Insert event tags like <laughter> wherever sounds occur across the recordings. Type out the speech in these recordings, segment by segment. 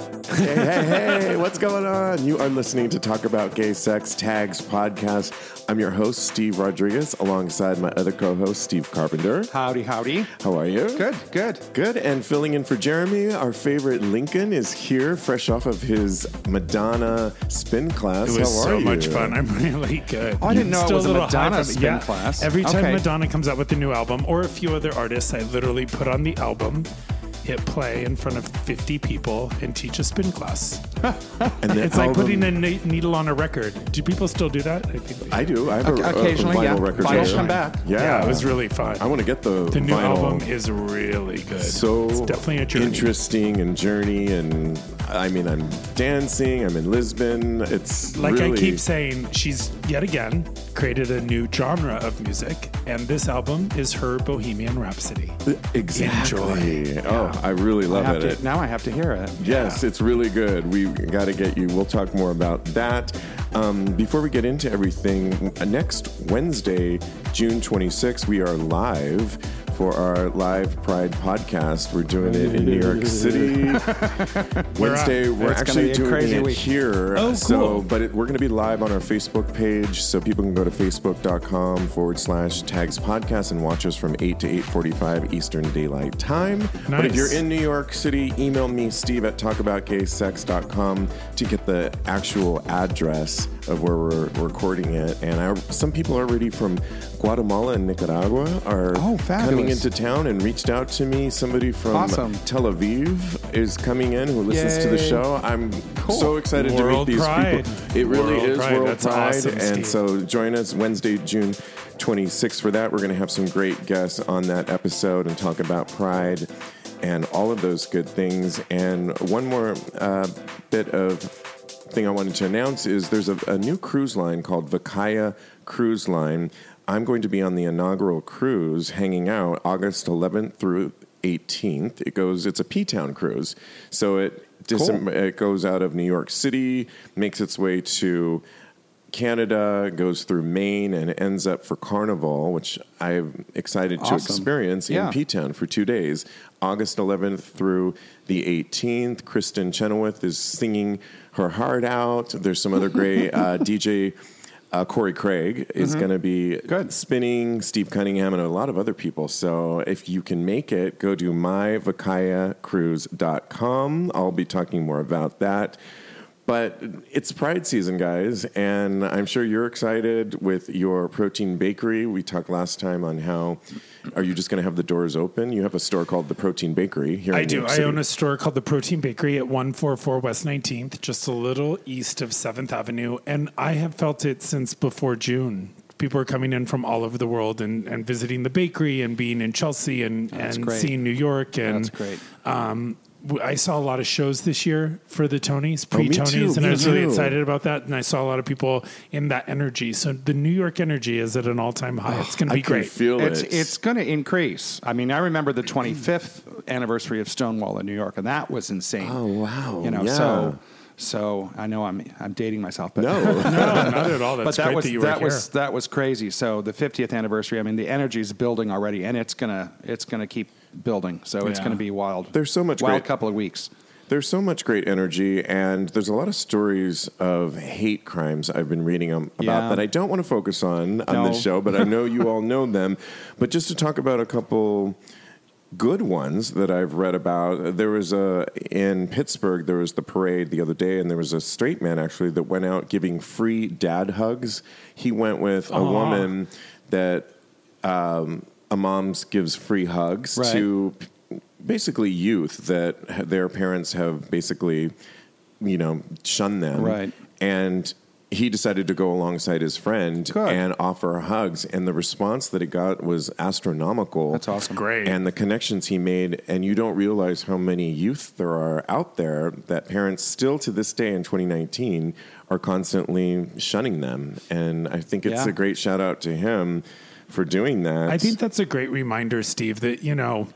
Hey, hey, hey, what's going on? You are listening to Talk About Gay Sex Tags podcast. I'm your host, Steve Rodriguez, alongside my other co host, Steve Carpenter. Howdy, howdy. How are you? Good, good. Good. And filling in for Jeremy, our favorite Lincoln is here, fresh off of his Madonna spin class. It was How are so you? much fun. I'm <laughs> really good. Oh, I didn't know it was a Madonna spin yeah. class. Every time Okay. Madonna comes out with a new album, or a few other artists, I literally put on the album, hit play in front of 50 people, and teach a spin class. <laughs> And the It's like album- putting a ne- needle on a record. Do people still do that? I think I do. I have a, Oc- a- a vinyl yeah. record Vinyls player. come back. Yeah. Yeah, it was really fun. I want to get the the new vinyl. album is really good. so it's definitely a journey. interesting and journey and I mean I'm dancing I'm in Lisbon it's Like really, I keep saying, she's yet again created a new genre of music, and this album is her Bohemian Rhapsody. exactly oh I really I love have it. to, now I have to hear it. yes it's really good. We got to get you we'll talk more about that. Um, before we get into everything next Wednesday June 26th we are live for our live Pride podcast. We're doing it in New York City. <laughs> Wednesday, we're It's actually doing crazy it week. here. Oh, So, but it, we're going to be live on our Facebook page, so people can go to facebook.com forward slash tags podcast and watch us from 8 to 8.45 Eastern Daylight Time. But if you're in New York City, email me, steve at talkaboutgaysex.com to get the actual address of where we're recording it. And I, some people already from Guatemala and Nicaragua are Oh, fabulous. Coming into town and reached out to me. Somebody from Awesome. Tel Aviv is coming in who listens to the show. I'm so excited World to meet these Pride. people. It really World is Pride. World That's Pride. awesome, and Steve. so join us Wednesday, June 26th for that. We're going to have some great guests on that episode and talk about Pride and all of those good things. And one more uh, bit of thing I wanted to announce is there's a, a new cruise line called Vacaya Cruise Line. I'm going to be on the inaugural cruise hanging out August 11th through 18th. It goes, it's a P Town cruise. So it, dis- it goes out of New York City, makes its way to Canada, goes through Maine, and ends up for Carnival, which I'm excited to Awesome. experience in P Town for two days, August 11th through the 18th. Kristin Chenoweth is singing her heart out. There's some other great <laughs> uh, DJ. Uh, Corey Craig is going to be Good. spinning, Steve Cunningham, and a lot of other people. So if you can make it, go to myvakayacruise.com. I'll be talking more about that. But it's Pride season, guys, and I'm sure you're excited with your protein bakery. We talked last time on how are you just going to have the doors open? You have a store called the Protein Bakery here. I in New do. York I City. own a store called the Protein Bakery at 144 West 19th, just a little east of 7th Avenue. And I have felt it since before June. People are coming in from all over the world and, and visiting the bakery and being in Chelsea and, and great. seeing New York. And That's great. Um, w- I saw a lot of shows this year for the Tonys, Oh, pre too, Tonys, and me I was really too. excited about that. And I saw a lot of people in that energy. So the New York energy is at an all time high. It's going to oh, be can great. feel It's it. it's going to increase. I mean, I remember the 25th anniversary of Stonewall in New York, and that was insane. Oh, wow. You know, Yeah. so So I know I'm I'm dating myself, but No. <laughs> <laughs> No, not at all. That's but that great was that you that were was that was crazy. So the 50th anniversary. I mean, the energy is building already, and it's gonna it's gonna keep building. So it's gonna be wild. There's so much wild great- couple of weeks. There's so much great energy, and there's a lot of stories of hate crimes I've been reading um, about Yeah. that I don't want to focus on on No. this show, but I know you all know them. <laughs> But just to talk about a couple good ones that I've read about, there was a in Pittsburgh. There was the parade the other day, and there was a straight man actually that went out giving free dad hugs. He went with a woman that um, a mom's gives free hugs Right. to basically youth that their parents have basically, you know, shunned them. Right. And he decided to go alongside his friend Good. and offer hugs. And the response that he got was astronomical. That's awesome. Great. And the connections he made, and you don't realize how many youth there are out there that parents still to this day in 2019 are constantly shunning them. And I think it's Yeah. a great shout out to him for doing that. I think that's a great reminder, Steve, that, you know,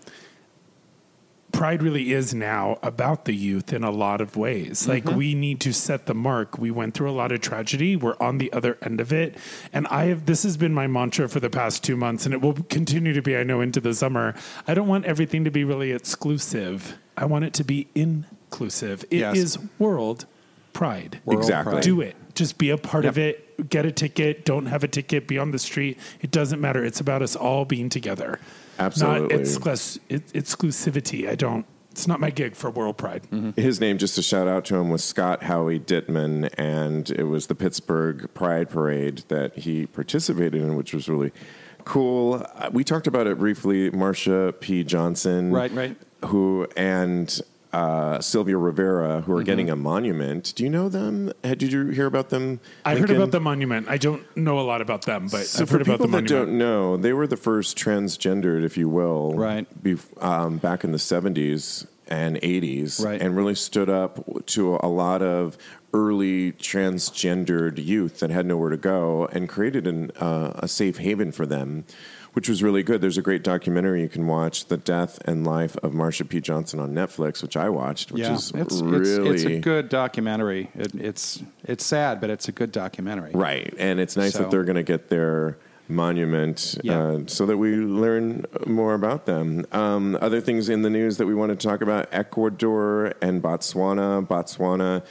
Pride really is now about the youth in a lot of ways. Like, mm-hmm. we need to set the mark. We went through a lot of tragedy. We're on the other end of it. And I have, this has been my mantra for the past two months, and it will continue to be, I know, into the summer. I don't want everything to be really exclusive. I want it to be inclusive. It is Yes. world pride. World Exactly. Pride. Do it. Just be a part of it. Get a ticket. Don't have a ticket. Be on the street. It doesn't matter. It's about us all being together. Absolutely. Not exclus- it, exclusivity. I don't. It's not my gig for World Pride. His name, just to shout out to him, was Scott Howie Dittman, and it was the Pittsburgh Pride Parade that he participated in, which was really cool. Uh, We talked about it briefly. Marsha P. Johnson, Right, right. who and uh, Sylvia Rivera, who are getting Mm-hmm. a monument. Do you know them? Did you hear about them? I heard about the monument. I don't know a lot about them, but So I've for heard about people the that don't know, they were the first transgendered, if you will, Right. bef- um, back in the seventies and eighties, Right. and really stood up to a lot of early transgendered youth that had nowhere to go, and created an, uh, a safe haven for them. Which was really good. There's a great documentary you can watch, "The Death and Life of Marsha P. Johnson" on Netflix, which I watched, which yeah, is it's, really it's it's a good documentary. It, it's it's sad, but it's a good documentary. Right. And it's nice So- that they're going to get their monument Yeah. uh, so that we learn more about them. Um, other things in the news that we want to talk about Ecuador and Botswana. Botswana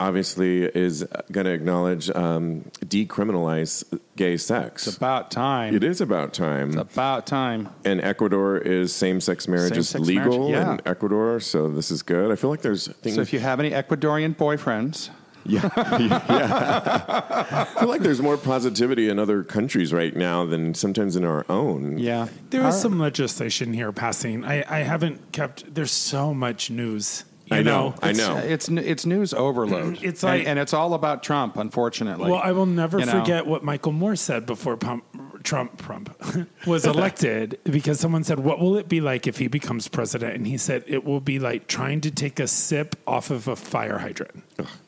obviously is going to acknowledge um, decriminalize gay sex. It's about time. it is about time. It's about time. and Ecuador is same-sex marriage is Same-sex legal marriage, yeah. in Ecuador, so this is good. I feel like there's things. So if you have any Ecuadorian boyfriends, Yeah. <laughs> yeah. <laughs> I feel like there's more positivity in other countries right now than sometimes in our own. yeah, There is Our- some legislation here passing. I, I haven't kept. There's so much news. You I know. I know. It's it's news overload. <clears throat> It's And- like- and, it's all about Trump, unfortunately. Well, I will never You know? forget what Michael Moore said before Pump, Trump, Trump <laughs> was elected because someone said, "What will it be like if he becomes president?" And he said, "It will be like trying to take a sip off of a fire hydrant."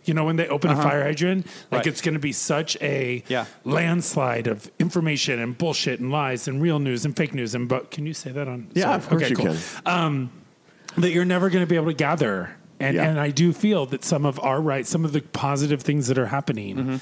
You know, when they open a fire hydrant, like Uh-huh. Right. it's going to be such a Yeah. landslide of information and bullshit and lies and real news and fake news. And but can you say that on? Yeah, sorry. of course Okay, you cool. can. Um, that you're never going to be able to gather. And, Yeah. and I do feel that some of our rights, some of the positive things that are happening, Mm-hmm.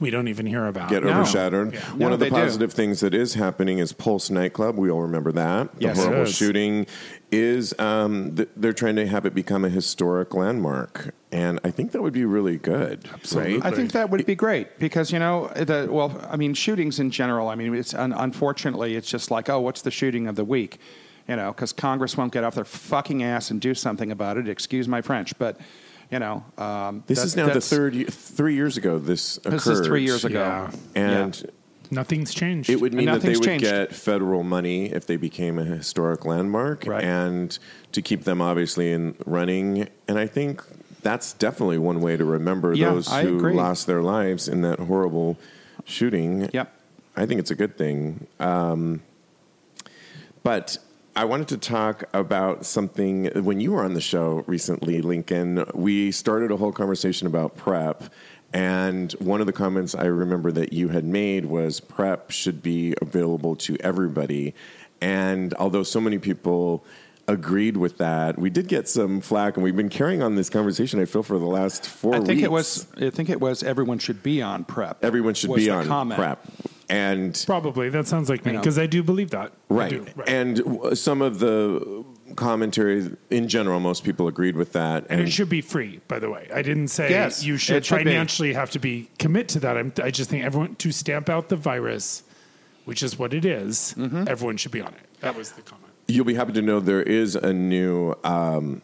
We don't even hear about. Get No. overshadowed. Yeah. One No, of the they do. positive things that is happening is Pulse nightclub. We all remember that. Yes. the horrible Yes. shooting is um, th- they're trying to have it become a historic landmark, and I think that would be really good. Right? I think that would be great because you know the well, I mean shootings in general. I mean, it's un, unfortunately it's just like oh, what's the shooting of the week? You know, because Congress won't get off their fucking ass and do something about it. Excuse my French, but you know, um, This that- is now the third ye- three years ago. This occurred. This is three years ago, Yeah. and. Nothing's changed. It would mean that they nothing's would changed. get federal money if they became a historic landmark, Right. and to keep them obviously in running. And I think that's definitely one way to remember Yeah, those I who agree. lost their lives in that horrible shooting. Yep. I think it's a good thing. Um, but I wanted to talk about something. When you were on the show recently, Lincoln, we started a whole conversation about PrEP. And one of the comments I remember that you had made was PrEP should be available to everybody. And although so many people agreed with that. We did get some flack, and we've been carrying on this conversation. I feel for the last four. I think weeks. it was. I think it was. Everyone should be on PrEP. everyone should be on comment. PrEP, and Probably that sounds like me because I do believe that. Right. do, And w- some of the commentary in general, most people agreed with that, And it should be free, by the way. I didn't say Yes, you should, it should be. financially have to be commit to that. I'm, I just think everyone to stamp out the virus, which is what it is, Mm-hmm. Everyone should be on it. That was the comment. You'll be happy to know there is a new. Um,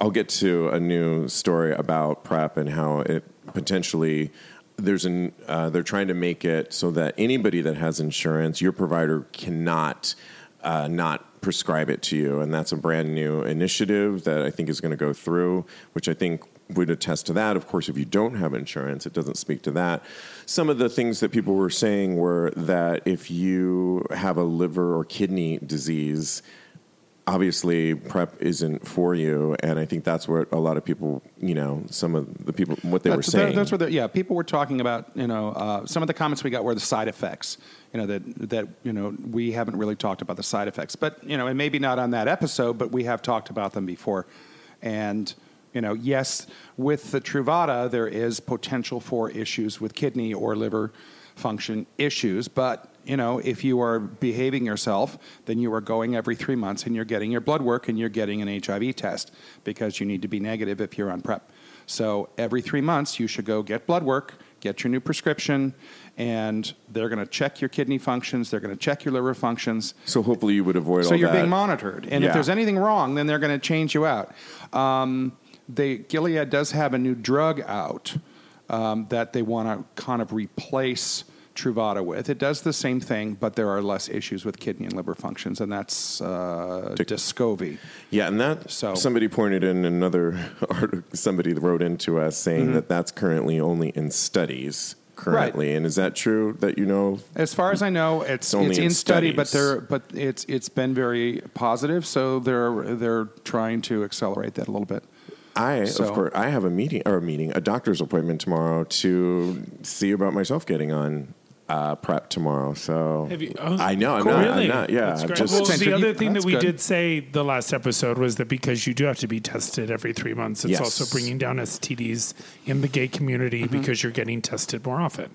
I'll get to a new story about PrEP and how it potentially. There's an. Uh, they're trying to make it so that anybody that has insurance, your provider cannot uh, not prescribe it to you, and that's a brand new initiative that I think is going to go through, which I think would attest to that. Of course, if you don't have insurance, it doesn't speak to that. Some of the things that people were saying were that if you have a liver or kidney disease, obviously PrEP isn't for you and i think that's what a lot of people you know some of the people what they were saying Those were the, yeah. People were talking about you know uh, some of the comments we got were the side effects. You know that that you know we haven't really talked about the side effects, but you know and maybe not on that episode, but we have talked about them before. And you know, yes, with the Truvada, there is potential for issues with kidney or liver function issues, but you know, if you are behaving yourself, then you are going every three months and you're getting your blood work and you're getting an HIV test because you need to be negative if you're on PrEP. So every three months, you should go get blood work, get your new prescription, and they're going to check your kidney functions. They're going to check your liver functions. so hopefully you would avoid So you're that being monitored, and Yeah. if there's anything wrong, then they're going to change you out. Um, they, Gilead does have a new drug out um, that they want to kind of replace Truvada with. It does the same thing, but there are less issues with kidney and liver functions, and that's uh, Descovy. yeah and that So- somebody pointed in another <laughs> article somebody wrote into us saying Mm-hmm. that that's currently only in studies currently and is that true that you know As far as I know, it's only it's in in study, but but it's it's been very positive. So they're they're trying to accelerate that a little bit. I So- of course I have a meeting or a meeting a doctor's appointment tomorrow to see about myself getting on uh, PrEP tomorrow so Have you- oh, I know I'm not Really? I'm not yeah That's just well, the other interesting. thing that we good. did say the last episode was that because you do have to be tested every three months, it's Yes. also bringing down STDs in the gay community Mm-hmm. because you're getting tested more often.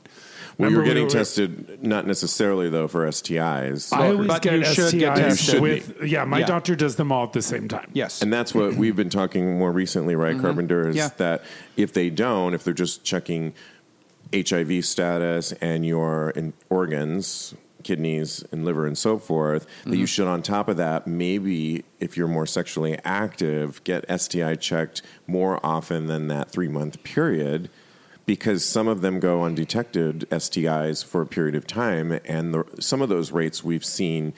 Well, you're Remember getting we were- tested not necessarily though for STIs. I always But get you should get tested. With yeah. My Yeah. doctor does them all at the same time. Yes, And that's what we've been talking more recently, right, mm-hmm. Carpenter? Is Yeah. that if they don't, if they're just checking HIV status and your in organs, kidneys and liver and so forth, that you mm-hmm. should, on top of that, maybe if you're more sexually active, get STI checked more often than that three month period. Because some of them go undetected STIs for a period of time, and the, some of those rates we've seen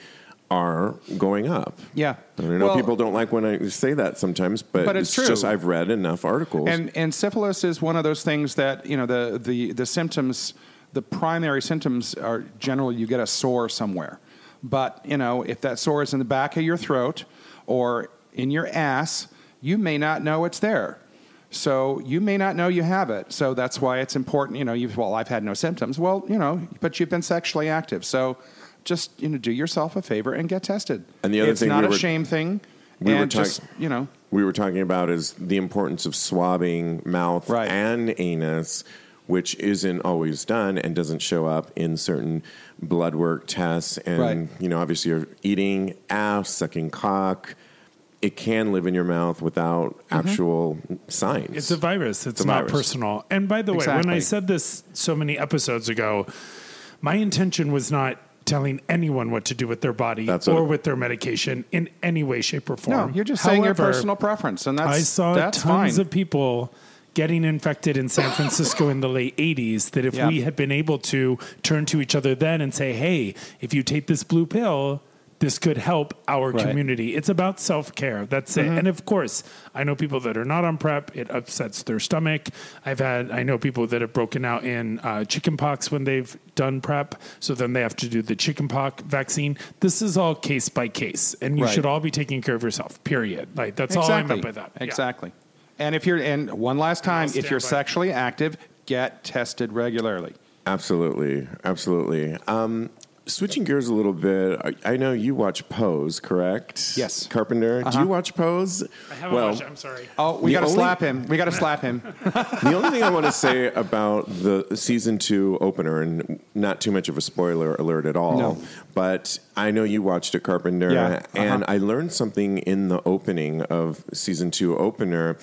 are going up. Yeah. And I know Well- people don't like when I say that sometimes, but, But it's true. just I've read enough articles. And and syphilis is one of those things that you know the the the symptoms, the primary symptoms are generally you get a sore somewhere, but you know if that sore is in the back of your throat or in your ass, you may not know it's there. So you may not know you have it. So that's why it's important. You know, you've well, I've had no symptoms. Well, you know, but you've been sexually active. So just you know, do yourself a favor and get tested. And the other it's thing not we a were- shame thing. we were talk- just you know, we were talking about is the importance of swabbing mouth Right. and anus, which isn't always done and doesn't show up in certain blood work tests. And Right. you know, obviously, you're eating ass, sucking cock. It can live in your mouth without mm-hmm. actual signs. It's a virus. It's a not virus. personal. And by the way, when I said this so many episodes ago, my intention was not telling anyone what to do with their body That's or what- with their medication in any way, shape, or form. no, you're just saying your personal preference, and that's I saw that's tons fine. of people getting infected in San Francisco in the late 80s that if Yeah. we had been able to turn to each other then and say, hey, if you take this blue pill, this could help our Right. community. It's about self care. That's it. And of course, I know people that are not on PrEP. It upsets their stomach. I've had, I know people that have broken out in uh, chickenpox when they've done PrEP. So then they have to do the chickenpox vaccine. This is all case by case. And you Right. should all be taking care of yourself, period. Like, that's all I meant by that. Yeah. Exactly. And if you're and one last time, if you're sexually active, get tested regularly. Absolutely, absolutely. Um, switching gears a little bit, I, I know you watch Pose, correct? Yes. Carpenter. Do Uh-huh. you watch Pose? I haven't watched it. I'm sorry. Oh, we got to only- slap him. We got to <laughs> slap him. the only thing I want to say about the season two opener, and not too much of a spoiler alert at all, No. but I know you watched it, Carpenter, Yeah, uh-huh. and I learned something in the opening of season two opener.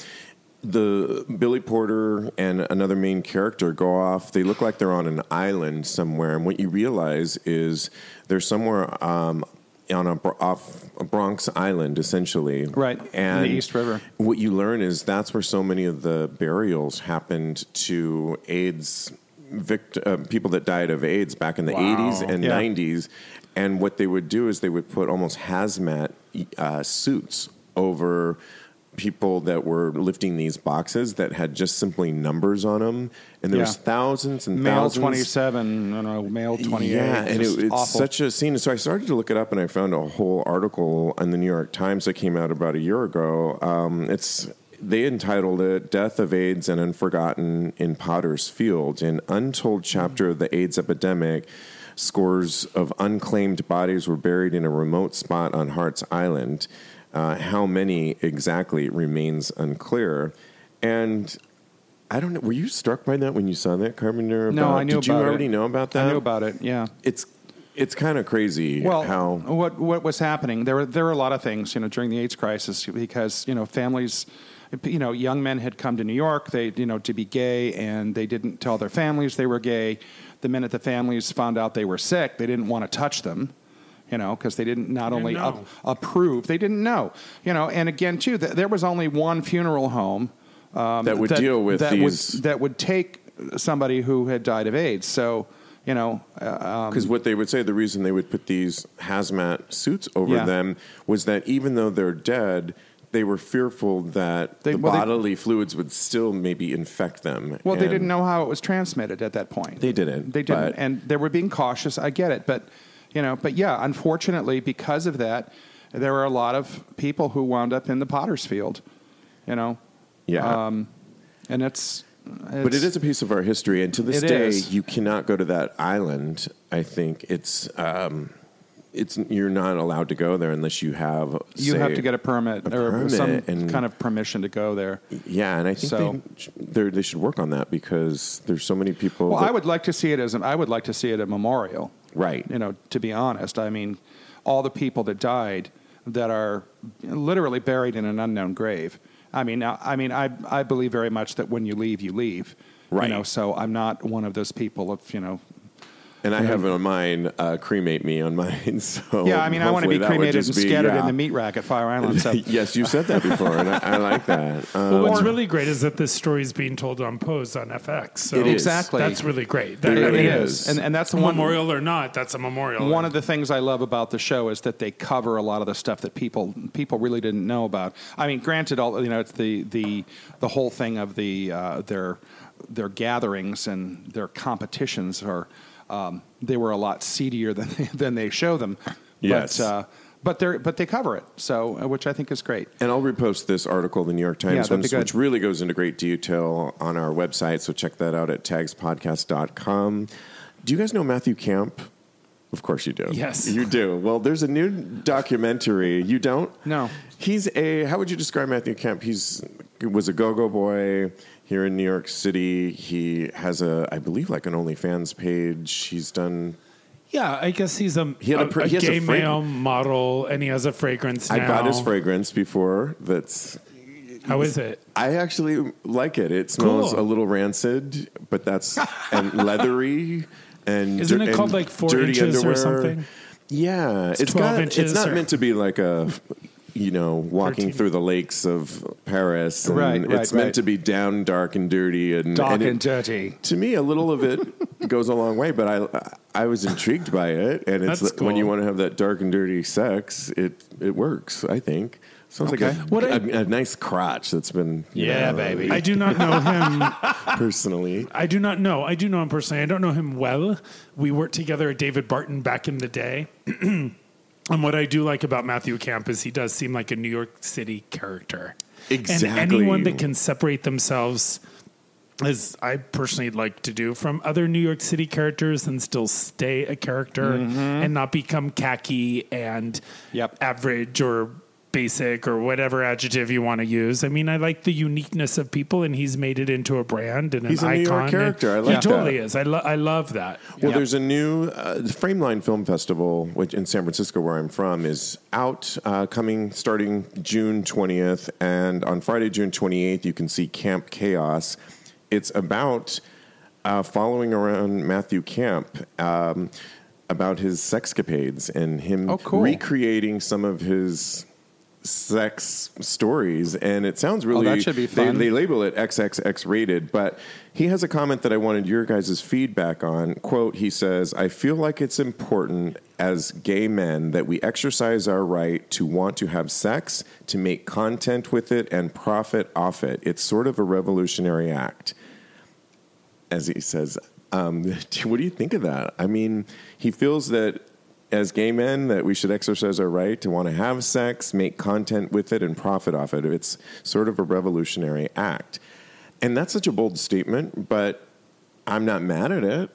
The Billy Porter and another main character go off. They look like they're on an island somewhere, and what you realize is they're somewhere um, on a off a Bronx Island, essentially, Right, in the And East River. what you learn is that's where so many of the burials happened to AIDS vict- uh, people that died of AIDS back in the Wow. 80s and Yeah. 90s. And what they would do is they would put almost hazmat uh, suits over people that were lifting these boxes that had just simply numbers on them. And there Yeah. was thousands and Male thousands. 27, I don't know, male 28. Yeah, and it, it's awful. such a scene. So I started to look it up, and I found a whole article in the New York Times that came out about a year ago. Um, it's they entitled it "Death of AIDS and Unforgotten in Potter's Field," an untold chapter of the AIDS epidemic. Scores of unclaimed bodies were buried in a remote spot on Hart's Island. Uh, how many exactly remains unclear, and I don't know. Were you struck by that when you saw that, Carpenter? No, I knew Did you already it. know about that? I knew about it, yeah. it's it's kind of crazy Well, how what what was happening? There were there were a lot of things, you know, during the AIDS crisis because you know families, you know, young men had come to New York, they you know to be gay, and they didn't tell their families they were gay. The minute the families found out they were sick, they didn't want to touch them. You know, because they didn't not only know. up, approve, they didn't know. You know, and again, too, th- there was only one funeral home um, that would deal with that these would, that would take somebody who had died of AIDS. So, you know, uh, because what they would say the reason they would put these hazmat suits over Yeah. them was that even though they're dead they were fearful that They- the well, they- bodily fluids would still maybe infect them Well, they didn't know how it was transmitted at that point. They didn't, They didn't, but- and they were being cautious. I get it, but you know, but yeah, unfortunately, because of that, there were a lot of people who wound up in the Potter's Field. You know, yeah um, and it's, but it's- a piece of our history and to this day is. you cannot go to that island i think it's um it's you're not allowed to go there unless you have You say, have to get a permit a or permit some and- kind of permission to go there. Yeah, and I think So- they, they're- should work on that because there's so many people. Well, that- I would like to see it as an, I would like to see it a memorial. Right. You know, to be honest, I mean, all the people that died that are literally buried in an unknown grave. I mean, now- I mean, I I believe very much that when you leave, you leave. Right. You know, so I'm not one of those people of you know. And I have on mine, uh, cremate me on mine. <laughs> So Yeah, I mean, I want to be that would cremated and be- scattered yeah. in the meat rack at Fire Island. So. <laughs> yes, you said that before, and I, I like that. <laughs> Um, Well, what's really great is that this story is being told on Pose on FX. So It is. Exactly. That's really great. That It It really is, is. and and that's the a one memorial or not, that's a memorial. One of the things I love about the show is that they cover a lot of the stuff that people people really didn't know about. I mean, granted, all you know, it's the the the whole thing of the uh, their their gatherings and their competitions are um, they were a lot seedier than they, <laughs> than they show them. Yes. but, uh, but they but they cover it, so uh, which I think is great. And I'll repost this article, the New York Times one, which really goes into great detail on our website. So check that out at tagspodcast.com. Do you guys know Matthew Camp? Of course you do. Yes. <laughs> You do. Well, there's a new documentary. You don't? No. He's a, how would you describe Matthew Camp? He's was a go-go boy here in New York City. He has a, I believe, like an OnlyFans page. He's done Yeah, I guess he's a, He had a a, a he has a gay male model, and he has a fragrance. I now. bought his fragrance before. That's How is it? I actually like it. It smells Cool. a little rancid, but that's <laughs> and leathery and Isn't it called like four inches or underwear. something? Yeah, it's 12 got. it's not or- meant to be like a, you know, walking 13. through the lakes of Paris. And Right, right, It's meant right. to be down, dark, and dirty, and Dark and, and it- dirty. To me, a little of it <laughs> goes a long way, but I I was intrigued by it, and it's That's when you want to have that dark and dirty sex, it it works. I think sounds Okay. like What a, I- a, a nice crotch that's been Yeah, know, baby. I do not know him. <laughs> personally. I do not know. I do know him personally. I don't know him well. We worked together at David Barton back in the day. <clears throat> and what I do like about Matthew Camp is he does seem like a New York City character. Exactly. And anyone that can separate themselves as I personally like to do from other New York City characters and still stay a character mm-hmm. and not become khaki and Yep. average or basic or whatever adjective you want to use. I mean, I like the uniqueness of people and he's made it into a brand and He's a an New York icon. character. I he like totally is. I, lo- I love that. Well, there's a new uh, the Frameline Film Festival, which in San Francisco, where I'm from, is out uh, coming starting June 20th, and on Friday, June 28th, you can see Camp Chaos. It's about uh, following around Matthew Camp. Um, about his sexcapades and him Oh, cool. recreating some of his sex stories and it sounds really Oh, that should be they- fun. they label it XXX rated, but he has a comment that I wanted your guys' feedback on. Quote, he says, I feel like it's important as gay men that we exercise our right to want to have sex, to make content with it, and profit off it. It's sort of a revolutionary act. As he says, um, <laughs> what do you think of that? I mean, he feels that as gay men that we should exercise our right to want to have sex, make content with it, and profit off it. It's sort of a revolutionary act. And that's such a bold statement, but I'm not mad at it.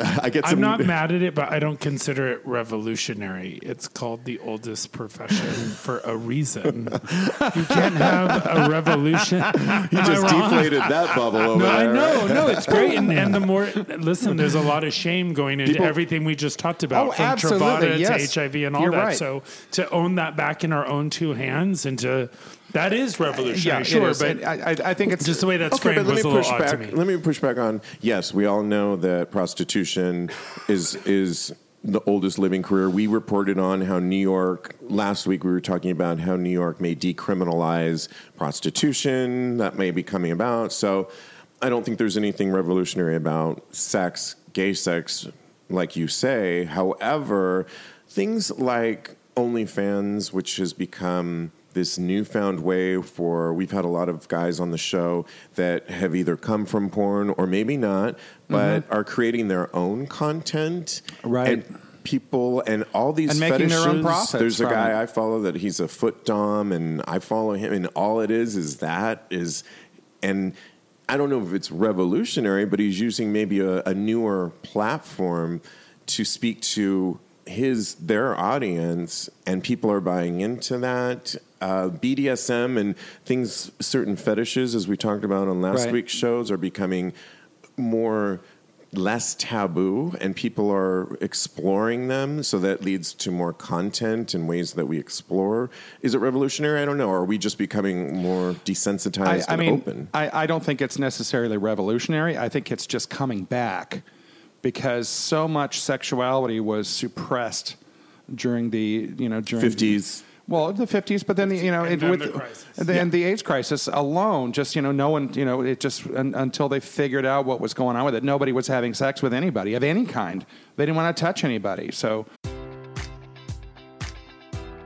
I get some. I'm not <laughs> mad at it, but I don't consider it revolutionary. It's called the oldest profession for a reason. You can't have a revolution. <laughs> You just deflated that bubble over there. No, I there. know, no, it's great. <laughs> And, and the more, listen, there's a lot of shame going into People- everything we just talked about, Oh, from absolutely, Truvada yes. to HIV and all You're that. right. So to own that back in our own two hands and to that is revolutionary, it sure, but I, I- I think it's just the way that's Okay, framed but let me push back. me. Let me push back on. Yes, we all know that prostitution is is the oldest living career. We reported on how New York last week. We were talking about how New York may decriminalize prostitution. That may be coming about. So, I don't think there's anything revolutionary about sex, gay sex, like you say. However, things like OnlyFans, which has become this newfound way for we've had a lot of guys on the show that have either come from porn or maybe not, but are creating their own content. Mm-hmm. Right. And people and all these And making their own fetishes. profits There's a guy it. I follow that he's a foot dom and I follow him and all it is is that is and I don't know if it's revolutionary, but he's using maybe a, a newer platform to speak to his their audience, and people are buying into that. Uh, BDSM and things, certain fetishes, as we talked about on last Right. week's shows, are becoming more less taboo and people are exploring them so that leads to more content and ways that we explore is it revolutionary i don't know are we just becoming more desensitized I, I and mean, open I, I don't think it's necessarily revolutionary. I think it's just coming back because so much sexuality was suppressed during the you know during 50s Well, the fifties, but then the, you know, it, And then with the crisis. and the, and the AIDS crisis alone, just you know, no one, you know, it just un, until they figured out what was going on with it, nobody was having sex with anybody of any kind. They didn't want to touch anybody. So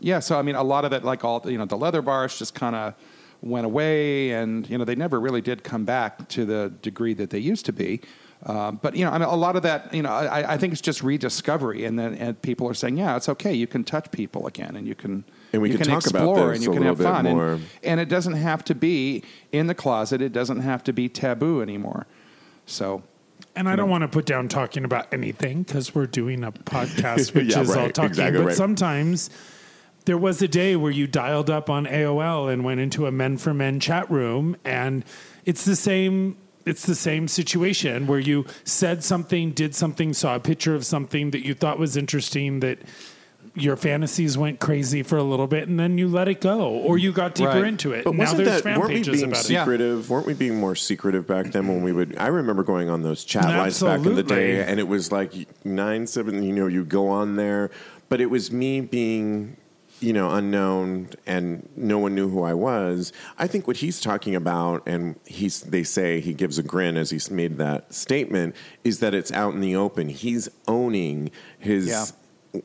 Yeah, so I mean, a lot of it, like all you know, the leather bars just kind of went away, and you know they never really did come back to the degree that they used to be. Uh, but you know, I mean, a lot of that, you know, I, I think it's just rediscovery, and then and people are saying, yeah, it's okay, you can touch people again, and you can And we you can can talk about explore, this and you a can have fun, more. And, and it doesn't have to be in the closet. It doesn't have to be taboo anymore. So And I don't want to put down talking about anything because we're doing a podcast, <laughs> which Yeah, is all right. talking. Exactly but right. sometimes there was a day where you dialed up on AOL and went into a men for men chat room, and it's the same. It's the same situation where you said something, did something, saw a picture of something that you thought was interesting that your fantasies went crazy for a little bit and then you let it go or you got deeper Right. into it. But now wasn't there's that fan weren't we being about it. secretive? Weren't we being more secretive back then when we would? I remember going on those chat lines back in the day, and it was like nine seven. You know, you go on there, but it was me being. You know, unknown, and no one knew who I was. I think what he's talking about, and he's they say he gives a grin as he's made that statement, is that it's out in the open. He's owning his Yeah.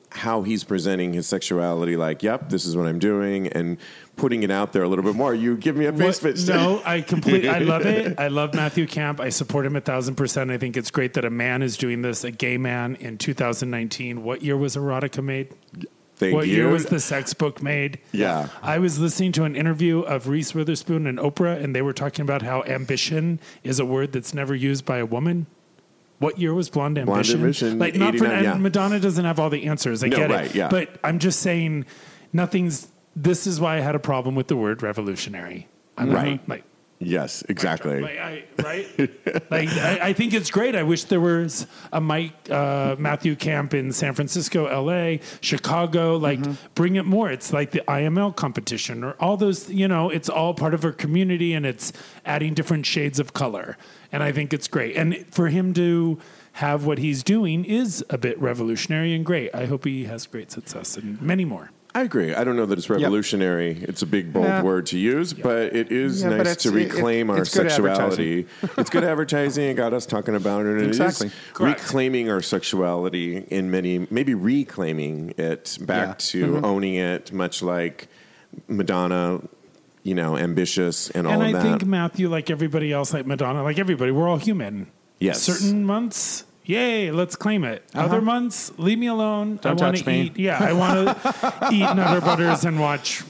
How he's presenting his sexuality. Like, yep, this is what I'm doing, and putting it out there a little bit more. You give me a face What- fit. No, I completely. I love it. <laughs> I love Matthew Camp. I support him a thousand percent. I think it's great that a man is doing this. A gay man in 2019. What year was erotica made? Thank what you. year was the sex book made? Yeah. I was listening to an interview of Reese Witherspoon and Oprah, and they were talking about how ambition is a word that's never used by a woman. What year was Blonde Ambition? Ambition, like not for and yeah. Madonna doesn't have all the answers. I No, get right, it. yeah. But I'm just saying nothing's this is why I had a problem with the word revolutionary. I'm Right. Like Yes, exactly. like I, right? <laughs> like I, I think it's great. I wish there was a Mike uh, Matthew Camp in San Francisco, L.A., Chicago. Like bring it more. It's like the IML competition or all those. You know, it's all part of our community, and it's adding different shades of color. And I think it's great. And for him to have what he's doing is a bit revolutionary and great. I hope he has great success and many more. I agree. I don't know that it's revolutionary. It's a big, bold Nah. word to use, but it is Yeah, nice to it- it- reclaim our sexuality. it's good advertising. It got us talking about it. and Exactly. It reclaiming our sexuality in many, maybe reclaiming it back Yeah. to Mm-hmm. owning it, much like Madonna, you know, ambitious and all that. and I think Matthew, like everybody else, like Madonna, like everybody, we're all human. Yes. Certain months, yay, let's claim it. Other months, leave me alone. Don't I want touch to me. eat. Yeah, I want to <laughs> eat Nutter Butters and watch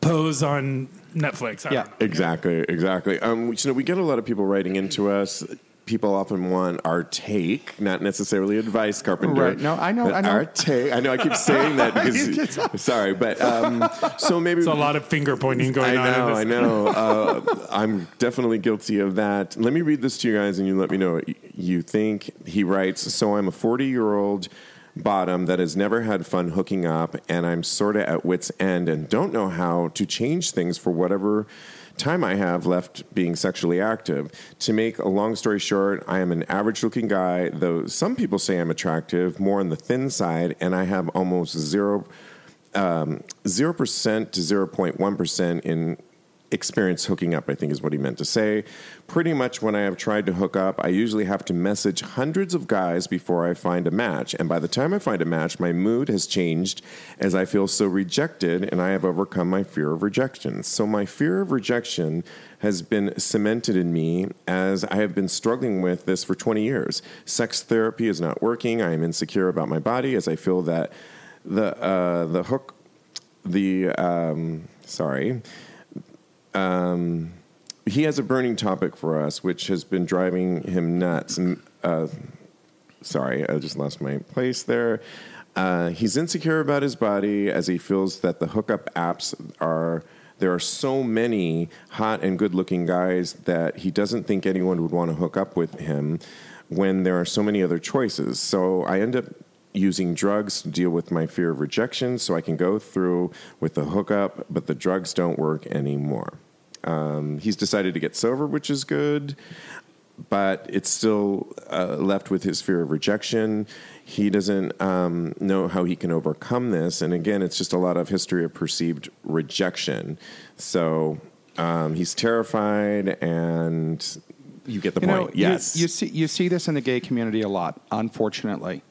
Pose on Netflix. I Yeah. Exactly, exactly. Um, you know, we get a lot of people writing into us. People often want our take, not necessarily advice, Carpenter. Right. No, I know- I know. Our take. I know. I keep saying that <laughs> because. <laughs> sorry, but um, so maybe There's a lot of finger pointing <laughs> going I on. know, in this. I know. Uh, I'm definitely guilty of that. Let me read this to you guys, and you let me know what you think. He writes, "So I'm a 40 year old bottom that has never had fun hooking up, and I'm sort of at wit's end and don't know how to change things for whatever." Time I have left being sexually active. To make a long story short, I am an average looking guy, though some people say I'm attractive, more on the thin side, and I have almost zero um, 0% to 0.1% in experience hooking up, I think is what he meant to say. Pretty much when I have tried to hook up, I usually have to message hundreds of guys before I find a match. And by the time I find a match, my mood has changed as I feel so rejected and I have overcome my fear of rejection. So my fear of rejection has been cemented in me as I have been struggling with this for 20 years. Sex therapy is not working. I am insecure about my body as I feel that the uh, the hook the um, sorry um, he has a burning topic for us which has been driving him nuts. Uh, sorry i just lost my place there. Uh, he's insecure about his body as he feels that the hookup apps are there are so many hot and good looking guys that he doesn't think anyone would want to hook up with him when there are so many other choices. So i end up using drugs to deal with my fear of rejection so I can go through with the hookup, but the drugs don't work anymore. Um, he's decided to get sober, which is good, but it's still uh, left with his fear of rejection. He doesn't um, know how he can overcome this. And again, it's just a lot of history of perceived rejection. So um, he's terrified, and you get the You know, point. you- yes. you, see you see this in the gay community a lot. Unfortunately,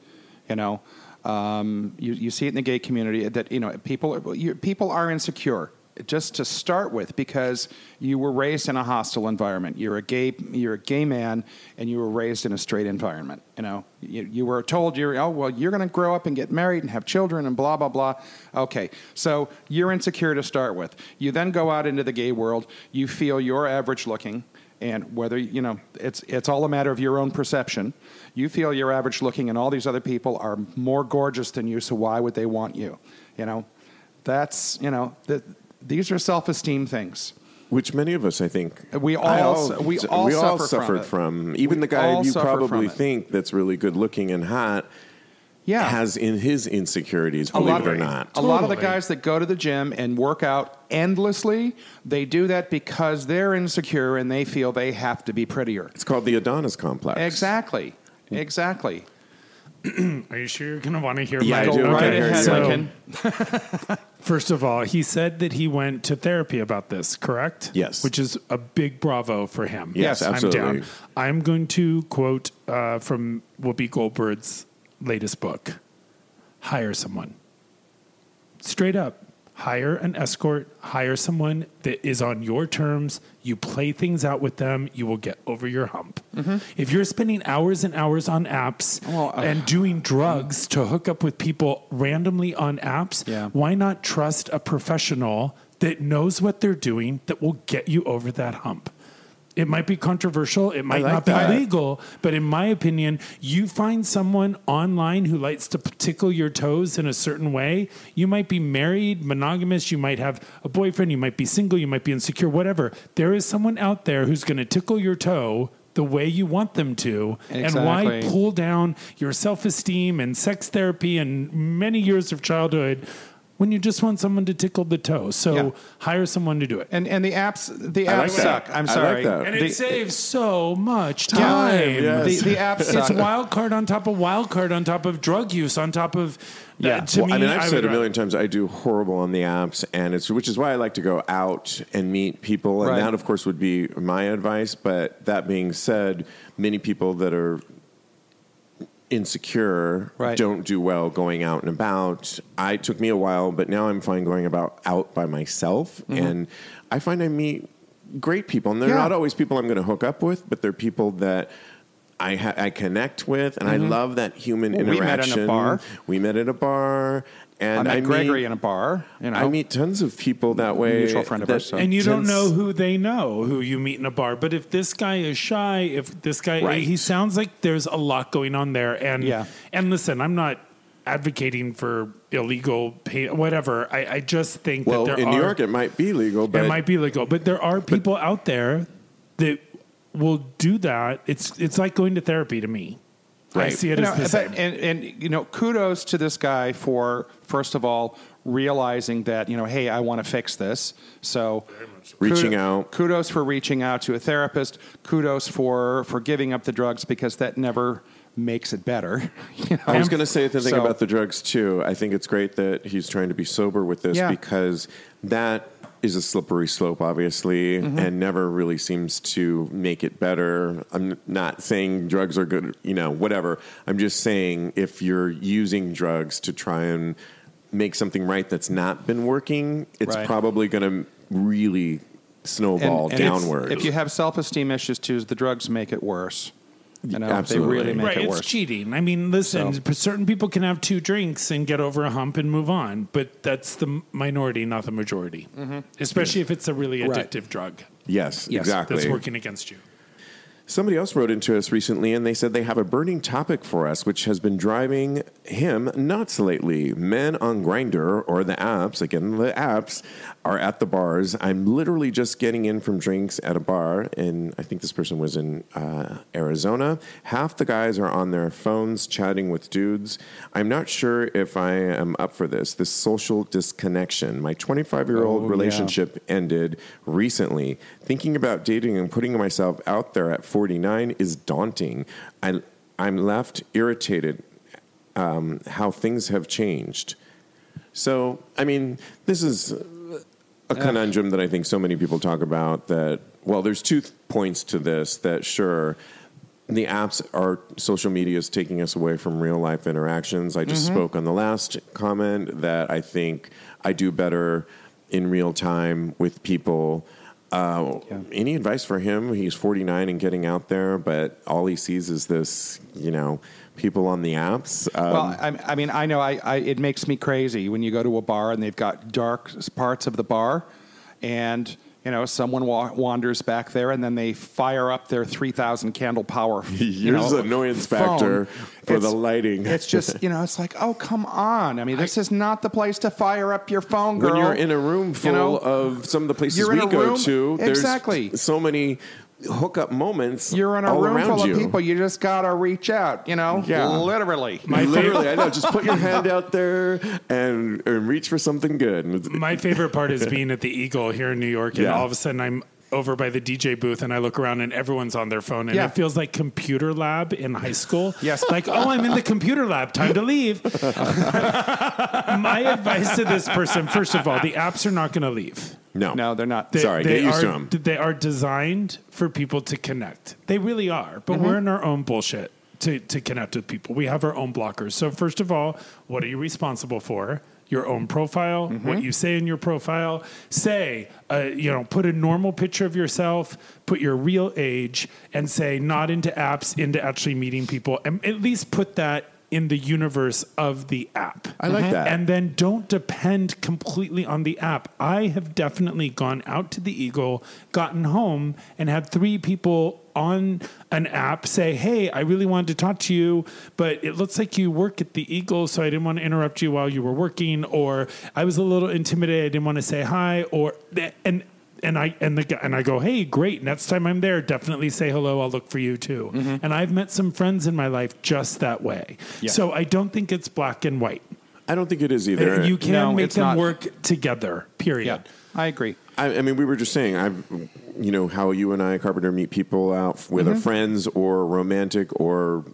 you know, um, you you see it in the gay community that you know people are, you, people are insecure. just to start with because you were raised in a hostile environment. You're a gay, you're a gay man, and you were raised in a straight environment. You know, you, you were told you're oh well, you're going to grow up and get married and have children and blah blah blah. Okay, so you're insecure to start with. You then go out into the gay world. You feel you're average looking and whether you know it's it's all a matter of your own perception you feel you're average looking and all these other people are more gorgeous than you so why would they want you you know that's you know the, these are self-esteem things Which many of us, I think, We all I su- we all suffer from suffered it. from. Even We the guy you probably think that's really good looking and hot yeah has in his insecurities, a believe it or not. a lot of the guys that go to the gym and work out endlessly, they do that because they're insecure and they feel they have to be prettier. It's called the Adonis complex. Exactly. Exactly. Are you sure you're going to want to hear Yeah, my I Go do. right Okay, here ahead, you go. Lincoln. <laughs> First of all, he said that he went to therapy about this, correct? Yes. Which is a big bravo for him. Yes, I'm absolutely. down. I'm going to quote uh, from Whoopi Goldberg's latest book hire someone. Straight up. Hire an escort, hire someone that is on your terms. You play things out with them, you will get over your hump. If you're spending hours and hours on apps Mm-hmm. Well, uh, and doing drugs to hook up with people randomly on apps, Yeah. why not trust a professional that knows what they're doing that will get you over that hump? It might be controversial, it might like not be legal, but in my opinion, you find someone online who likes to tickle your toes in a certain way. You might be married, monogamous, you might have a boyfriend, you might be single, you might be insecure, whatever. There is someone out there who's going to tickle your toe the way you want them to. And why pull down your self esteem and sex therapy and many years of childhood when you just want someone to tickle the toe? So Yeah. hire someone to do it. And and the apps the apps like that. suck. I'm I like sorry. that. And The- it saves so much Yeah. time. yes. The, the apps It's wild card on top of wild card on top of drug use on top of Yeah. Uh, to Well, me, I mean, I've I said a million times I do horrible on the apps, and it's which is why I like to go out and meet people, and Right. that, of course, would be my advice. But that being said, many people that are insecure Right. don't do well going out and about. I took me a while, but now I'm fine going about out by myself, mm-hmm. and I find I meet great people, and they're Yeah. not always people I'm going to hook up with, but they're people that. I, ha- I connect with, and I mm-hmm. love that human Well, we met in a interaction. bar. We met at a bar, and I met Gregory meet, in a bar. You know, I meet tons of people that way. Mutual friend of that ours, so- and you don't know who they know who you meet in a bar. But if this guy is shy, if this guy Right. he sounds like there's a lot going on there. And Yeah. and listen, I'm not advocating for illegal pay, whatever. I, I just think Well, that there in are New York, it might be legal, but it might be legal, but there are people out there that will do that. It's it's like going to therapy to me. I see it You as know, the same. and, and you know, kudos to this guy for first of all realizing that you know, hey, I want to fix this. So Reaching kudo- out. Kudos for reaching out to a therapist. Kudos for for giving up the drugs because that never makes it better. <laughs> You know? I was going to say the thing So- about the drugs too. I think it's great that he's trying to be sober with this Yeah. because that is a slippery slope, obviously, Mm-hmm. and never really seems to make it better. I'm not saying drugs are good, you know, whatever. I'm just saying if you're using drugs to try and make something right that's not been working, it's Right. probably going to really snowball And- and downward. If you have self esteem issues too, the drugs make it worse. You know, Absolutely. they really make right, it it's worse. cheating. I mean, listen, So- certain people can have two drinks and get over a hump and move on, but that's the minority, not the majority. Especially if it's a really Mm-hmm. Right. addictive drug yes, Yes, exactly. that's working against you. Somebody else wrote into us recently and they said they have a burning topic for us, which has been driving him nuts lately. Men on Grindr or the apps, again, the apps, are at the bars. I'm literally just getting in from drinks at a bar, and I think this person was in uh, Arizona. Half the guys are on their phones chatting with dudes. I'm not sure if I am up for this, this social disconnection. My 25 year old Oh, yeah. relationship ended recently. Thinking about dating and putting myself out there at 49 is daunting. I, I'm left irritated um, how things have changed. So, I mean, this is a conundrum that I think so many people talk about. That, well, there's two th- points to this that, sure, the apps are social media is taking us away from real life interactions. I just spoke on the last comment that I think I do better in real time with people. Uh, Any advice for him? He's 49 and getting out there, but all he sees is this, you know, people on the apps. Um, Well, I, I mean, I know I, I, it makes me crazy when you go to a bar and they've got dark parts of the bar, and you know someone wa- wanders back there and then they fire up their three thousand candle power. <laughs> Here's know, an annoyance phone. factor for the lighting. It's just you know, it's like, oh come on! I mean, this is not the place to fire up your phone, girl. when you're in a room full You know? of some of the places we go room- to, there's Exactly. so many hookup moments. You're in a all room around full you. of people. You just gotta reach out. You know, Yeah. literally. My Literally, I know. Just put your <laughs> hand out there and, and reach for something good. my favorite part is being at the Eagle here in New York, and Yeah. all of a sudden I'm over by the DJ booth and I look around and everyone's on their phone and Yeah. it feels like computer lab in high school. <laughs> Yes. Like, oh, I'm in the computer lab. Time to leave. <laughs> My advice to this person, first of all, the apps are not going to leave. no, No, they're not. They, Sorry, they get used are, to 'em. They are designed for people to connect. They really are. But mm-hmm. we're in our own bullshit to, to connect with people. We have our own blockers. So, first of all, what are you responsible for? Your own profile, what you say in your profile. Say, uh, you know, put a normal picture of yourself, put your real age, and say, not into apps, into actually meeting people. And at least put that in the universe of the app. I like that. And then don't depend completely on the app. I have definitely gone out to the Eagle, gotten home, and had three people on an app say, Hey, I really wanted to talk to you, but it looks like you work at the Eagle, so I didn't want to interrupt you while you were working, or I was a little intimidated, I didn't want to say hi, or and and I and the and I go, hey, great. Next time I'm there, definitely say hello. I'll look for you too. Mm-hmm. And I've met some friends in my life just that way. So I don't think it's black and white. I don't think it is either. You can No, make them not. work together. Period. Yeah, I agree. I, I mean, we were just saying, I've, you know, how you and I, Carpenter, meet people out with our mm-hmm. friends or romantic or,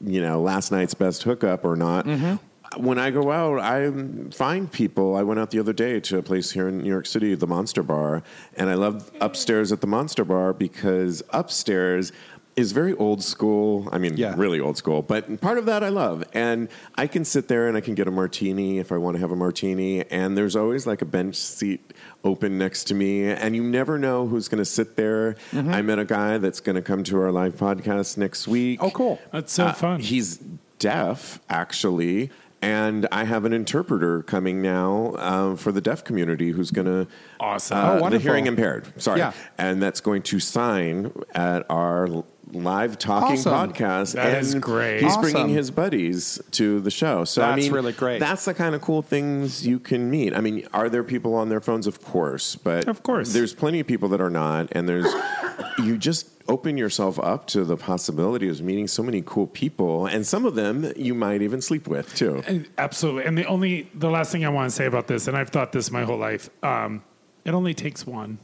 you know, last night's best hookup or not. Mm-hmm. When I go out, I find people. I went out the other day to a place here in New York City, the Monster Bar, and I love upstairs at the Monster Bar because upstairs is very old school. I mean, Yeah. really old school, but part of that I love. And I can sit there and I can get a martini if I want to have a martini. And there's always like a bench seat open next to me. And you never know who's going to sit there. Mm-hmm. I met a guy that's going to come to our live podcast next week. Oh, cool. That's so Uh, fun. He's deaf, actually. And I have an interpreter coming now um, for the deaf community who's going to. Awesome. Uh, Oh, the wonderful. hearing impaired. Sorry. Yeah. And that's going to sign at our l- live talking Awesome. podcast. That and is great. He's Awesome. bringing his buddies to the show. So I That's mean, really great. That's the kind of cool things you can meet. I mean, are there people on their phones? Of course, but Of course. there's plenty of people that are not, and there's <laughs> you just open yourself up to the possibility of meeting so many cool people, and some of them you might even sleep with too. Absolutely. And the only the last thing I want to say about this, and I've thought this my whole life, um, it only takes one.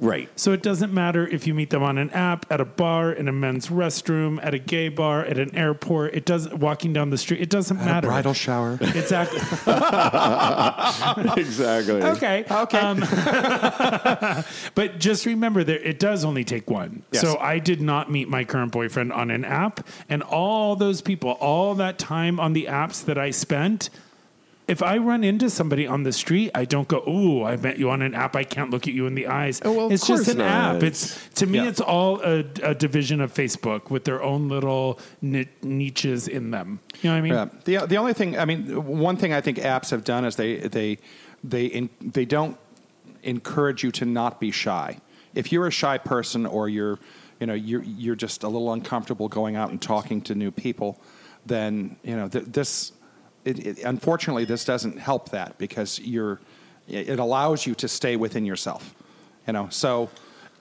Right. So it doesn't matter if you meet them on an app, at a bar, in a men's restroom, at a gay bar, at an airport. It doesn't walking down the street. It doesn't matter. Bridal shower. Exactly. <laughs> exactly. okay. Okay. Um, <laughs> but just remember that it does only take one. Yes. So I did not meet my current boyfriend on an app, and all those people, all that time on the apps that I spent. If I run into somebody on the street, I don't go, "Ooh, I met you on an app. I can't look at you in the eyes." Oh, well, it's just an not. app. It's to me, Yeah. it's all a, a division of Facebook with their own little ni- niches in them. You know what I mean? Yeah. The the only thing I mean, one thing I think apps have done is they they they in, they don't encourage you to not be shy. If you're a shy person or you're you know you're you're just a little uncomfortable going out and talking to new people, then you know th- this. It, it, unfortunately, this doesn't help that because you're. It allows you to stay within yourself, you know. So,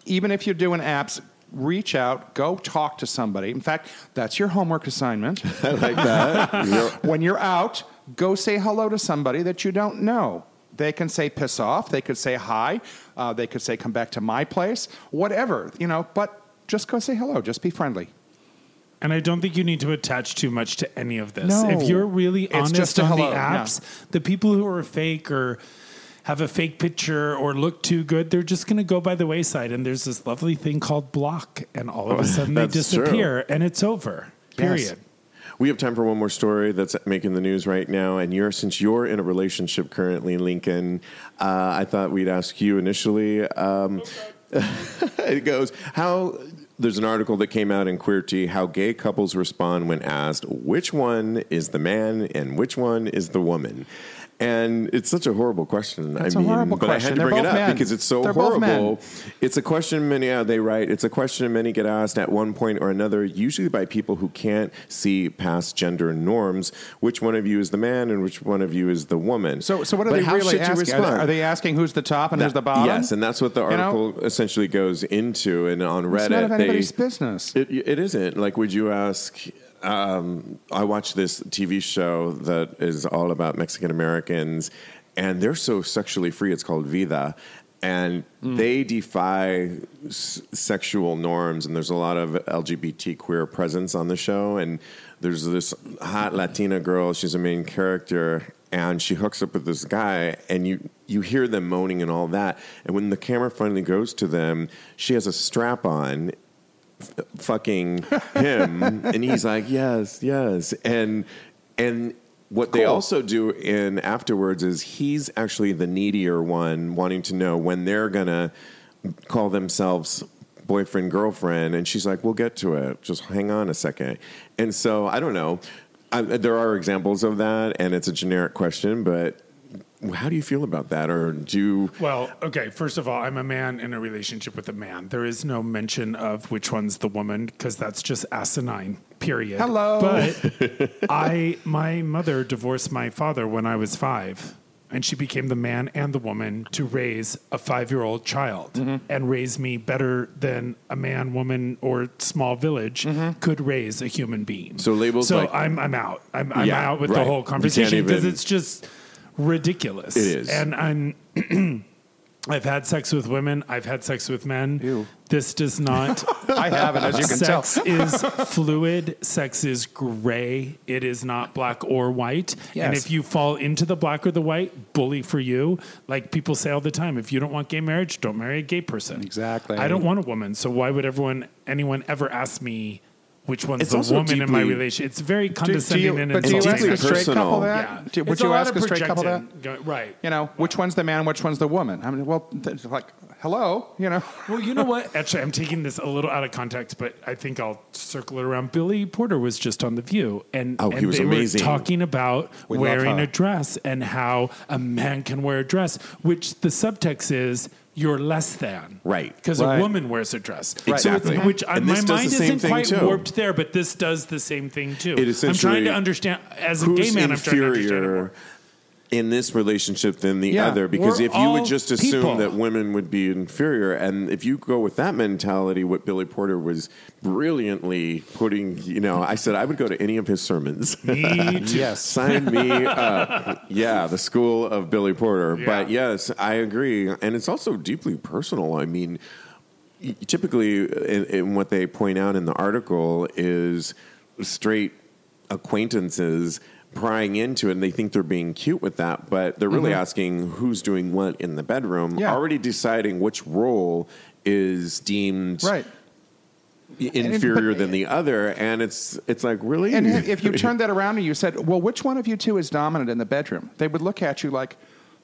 even if you're doing apps, reach out, go talk to somebody. In fact, that's your homework assignment <laughs> I like that. <laughs> When you're out, go say hello to somebody that you don't know. They can say piss off. They could say hi. Uh, they could say come back to my place. Whatever you know, but just go say hello. Just be friendly. And I don't think you need to attach too much to any of this. No. If you're really It's honest just on hello, the yeah. apps, the people who are fake or have a fake picture or look too good, they're just going to go by the wayside. And there's this lovely thing called block, and all of a sudden they That's true. disappear, and it's over. Period. We have time for one more story that's making the news right now. And you're since you're in a relationship currently, Lincoln, uh, I thought we'd ask you initially. Um, <laughs> it goes how. There's an article that came out in Queerty how gay couples respond when asked which one is the man and which one is the woman. And it's such a horrible question. It's I a mean, horrible but I had to They're bring it up men. because it's so They're horrible. It's a question many, yeah, they write, it's a question many get asked at one point or another, usually by people who can't see past gender norms. Which one of you is the man and which one of you is the woman? So, so what are But they really asking? Are they, are they asking who's the top and who's the bottom? Yes, and that's what the You know? article essentially goes into. And on Reddit, it's of anybody's they, business. it, it isn't. Like, would you ask? Um, I watched this TV show that is all about Mexican Americans, and they're so sexually free. It's called Vida. And Mm. they defy s- sexual norms, and there's a lot of LGBT queer presence on the show. And there's this hot Latina girl; she's a main character, and she hooks up with this guy, and you you hear them moaning and all that. And when the camera finally goes to them, she has a strap on, fucking him. <laughs> And he's like yes yes. And and what they Cool. also do in afterwards is he's actually the needier one wanting to know when they're gonna call themselves boyfriend girlfriend. And she's like we'll get to it. Just hang on a second. And so i don't know. I, there are examples of that and it's a generic question but how do you feel about that or do you Well, okay. First of all, I'm a man in a relationship with a man. There is no mention of which one's the woman because that's just asinine. Period. Hello. But <laughs> I, my mother divorced my father when I was five, and she became the man and the woman to raise a five-year-old child Mm-hmm. and raise me better than a man, woman, or small village Mm-hmm. could raise a human being. So labels So like- I'm I'm out. I'm, I'm Yeah, out with right. the whole conversation because it's just ridiculous. It is. And I'm <clears throat> I've had sex with women. I've had sex with men. Ew. This does not. <laughs> I haven't, as you can tell. sex is fluid. Sex is gray. It is not black or white. And if you fall into the black or the white, bully for you. Like people say all the time, if you don't want gay marriage, don't marry a gay person. Exactly. I don't want a woman. So why would everyone, anyone ever ask me which one's It's the also woman in my deeply- relation? It's very Do, do condescending you, and but do you It's ask deeply a straight personal. couple that? Yeah. Do- would It's you a ask a straight couple that? Go- Right. You know, which one's the man, which one's the woman? I mean, well, th- like, hello, you know. Well, you know what? Actually, I'm taking this a little out of context, but I think I'll circle it around. Billy Porter was just on The View, and, Oh, he was they amazing. were talking about We wearing a dress and how a man can wear a dress, which the subtext is you're less than. Right. Because Right. a woman wears a dress. Right. So it's- Exactly. which I, And my does mind the same isn't quite too. warped there, but this does the same thing too. It I'm trying to understand, as a gay who's man, I'm trying to understand it inferior more. In this relationship than the Yeah, other because if you would just assume people. that women would be inferior and if you go with that mentality what billy porter was brilliantly putting you know i said i would go to any of his sermons Me <laughs> too. Yes. sign me <laughs> up yeah the school of billy porter but yes i agree and it's also deeply personal i mean typically in, in what they point out in the article is straight acquaintances prying into it and they think they're being cute with that but they're really asking who's doing what in the bedroom Mm-hmm. Yeah. already deciding which role is deemed Right. inferior but- than the other and it's it's like really And if you <laughs> turned that around and you said, well, which one of you two is dominant in the bedroom? They would look at you like,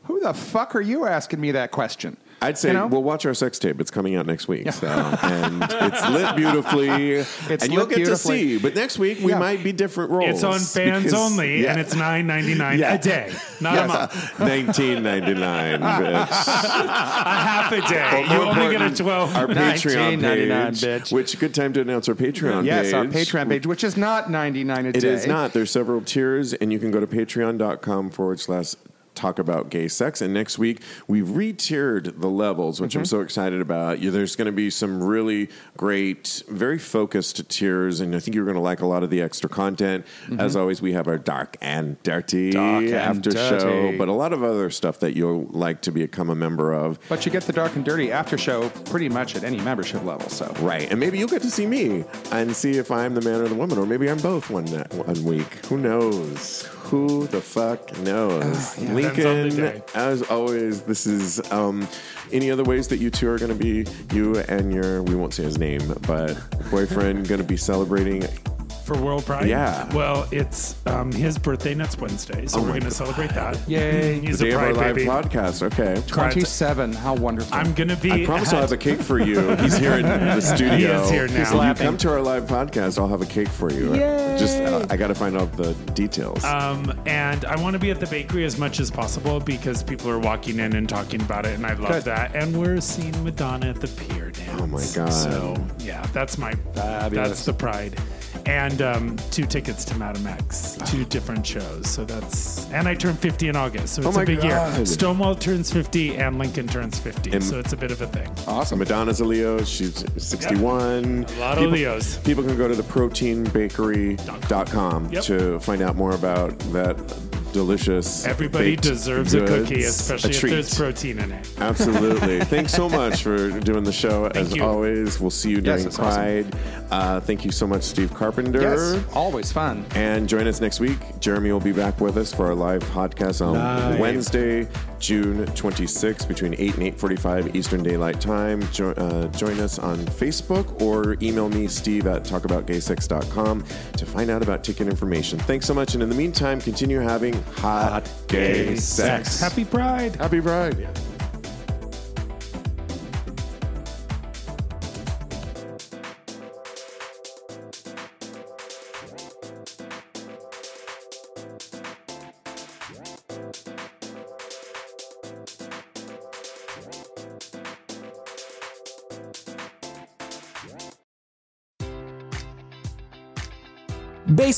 who the fuck are you asking me that question? I'd say, You know? well, watch our sex tape. It's coming out next week, so, and it's lit <laughs> beautifully, and you'll get to see. But next week we Yeah. might be different roles. It's on fans because- only, yeah. and it's nine ninety nine Yeah. a day, not a month. <laughs> nineteen ninety nine. <laughs> a half a day. you only get a 12. Our Patreon page, bitch. which good time to announce our Patreon page. yes, page. our Patreon page, which is not ninety nine a It day. is not. There's several tiers, and you can go to patreon.com forward slash talk about gay sex. And next week, we've re-tiered the levels, which Mm-hmm. I'm so excited about. There's going to be some really great, very focused tiers, and I think you're going to like a lot of the extra content. As always, we have our dark and dirty Mm-hmm. Dark and after show, but a lot of other stuff that you'll like to become a member of. But you get the dark and dirty after show pretty much at any membership level. So Right, and maybe you'll get to see me and see if I'm the man or the woman, or maybe I'm both one one week. Who knows? Who the fuck knows? On the Lincoln, as always, this is um, any other ways that you two are going to be you and your we won't say his name, but boyfriend <laughs> going to be celebrating For World Pride? Yeah. Well, it's um, his birthday next Wednesday, so Oh we're going to celebrate that. Yay. He's the a day of our Pride live baby. podcast. Okay. 27. How wonderful. I'm going to be. I promise I'll have a cake for you. He's here in the studio. <laughs> He is here now. If He's you laughing. come to our live podcast, I'll have a cake for you. Yay. Just uh, I got to find out the details. Um, and I want to be at the bakery as much as possible because people are walking in and talking about it, and I love Good. that. And we're seeing Madonna at the pier dance. Oh my God. So yeah, that's my Fabulous. that's the pride. And um, two tickets to Madame X, two different shows. So that's and I turned 50 in August, so it's Oh a big God. year. Stonewall turns 50 and Lincoln turns 50, And- so it's a bit of a thing. awesome. Madonna's a Leo. She's 61. A lot of people, Leos. People can go to theproteinbakery.com Yep. to find out more about that delicious. Everybody baked deserves a cookie, especially a if there's protein in it. Absolutely. <laughs> Thanks so much for doing the show. As you. always, we'll see you during it's awesome. Pride. Uh, thank you so much, Steve Carpenter. yes. Always fun. And join us next week. Jeremy will be back with us for our live podcast on Live. Wednesday, June 26th between 8 and 8.45 Eastern Daylight Time. Jo- uh, join us on Facebook or email me, steve at talkaboutgaysex.com to find out about ticket information. Thanks so much. And in the meantime, continue having hot, gay, sex. Happy Pride. Happy Pride.